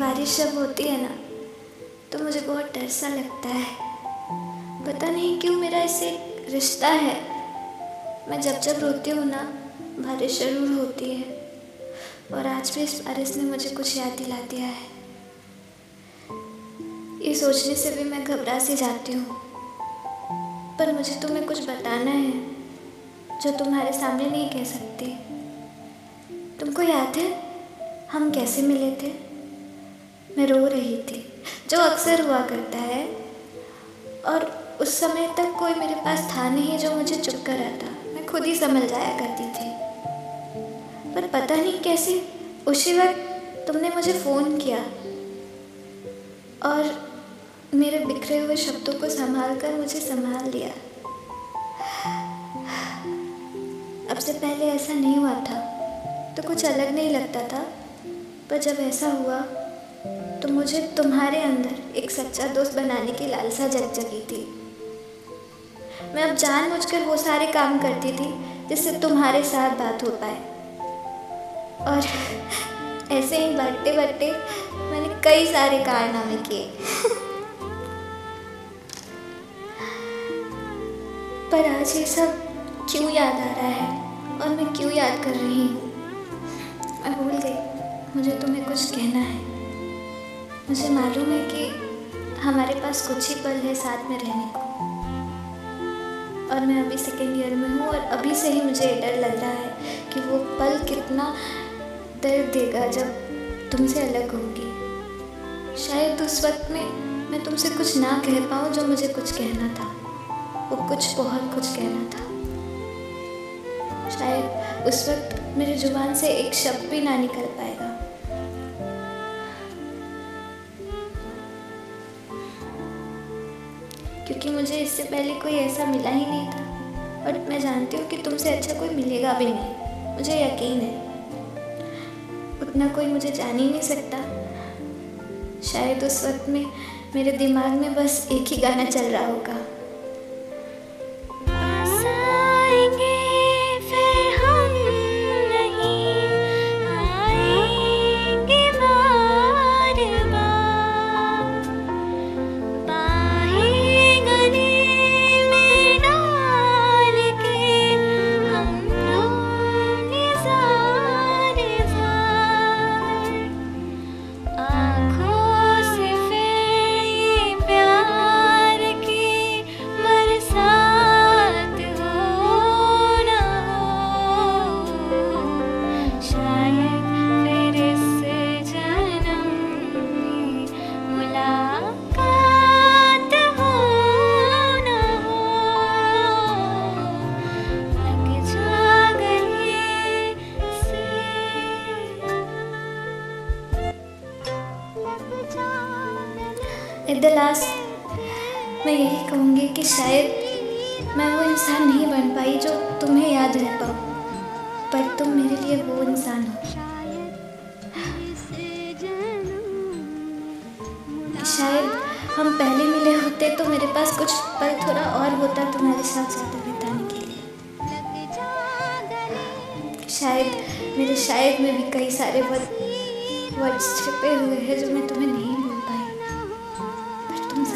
बारिश जब होती है ना तो मुझे बहुत डर सा लगता है। पता नहीं क्यों मेरा इससे रिश्ता है। मैं जब जब रोती हूँ ना, बारिश ज़रूर होती है। और आज भी इस बारिश ने मुझे कुछ याद दिला दिया है। ये सोचने से भी मैं घबरा सी जाती हूँ। पर मुझे तुम्हें कुछ बताना है, जो तुम्हारे सामने नहीं कह सकती। तुमको याद है? हम कैसे मिले थे? मैं रो रही थी। जो अक्सर हुआ करता है। और उस समय तक कोई मेरे पास था नहीं जो मुझे चुप कर था मैं खुद ही समझ जाया करती थी। पर पता नहीं कैसे उसी वक्त तुमने मुझे फ़ोन किया। और मेरे बिखरे हुए शब्दों को संभाल कर मुझे संभाल लिया। अब से पहले ऐसा नहीं हुआ था। तो कुछ अलग नहीं लगता था। पर जब ऐसा हुआ तो मुझे तुम्हारे अंदर एक सच्चा दोस्त बनाने की लालसा जग जगी थी। मैं अब जान जानबूझकर वो सारे काम करती थी, जिससे तुम्हारे साथ बात हो पाए। और ऐसे ही बढ़ते बढ़ते मैंने कई सारे कारनामे किए। पर आज ये सब क्यों याद आ रहा है, और मैं क्यों याद कर रही हूँ? मैं भूल गई। मुझे तुम्हें कुछ कहना है। मुझे मालूम है कि हमारे पास कुछ ही पल है साथ में रहने को। और मैं अभी सेकेंड ईयर में हूँ और अभी से ही मुझे डर लग रहा है कि वो पल कितना दर्द देगा जब तुमसे अलग होगी। शायद उस वक्त में मैं तुमसे कुछ ना कह पाऊँ जो मुझे कुछ कहना था। वो कुछ बहुत कुछ कहना था। शायद उस वक्त मेरी ज़ुबान से एक शब्द भी ना निकल पाएगा। क्योंकि मुझे इससे पहले कोई ऐसा मिला ही नहीं था। और मैं जानती हूँ कि तुमसे अच्छा कोई मिलेगा भी नहीं। मुझे यकीन है। उतना कोई मुझे जान ही नहीं सकता। शायद उस वक्त में मेरे दिमाग में बस एक ही गाना चल रहा होगा। एट द लास्ट मैं यही कहूँगी कि शायद मैं वो इंसान नहीं बन पाई जो तुम्हें याद रह पाऊँ। पर तुम मेरे लिए वो इंसान हो। शायद हम पहले मिले होते तो मेरे पास कुछ पल थोड़ा और होता तुम्हारे साथ ज़्यादा बिताने के लिए। शायद, मेरे शायद में भी कई सारे वर्ड्स छिपे हुए हैं जो मैं तुम्हें नहीं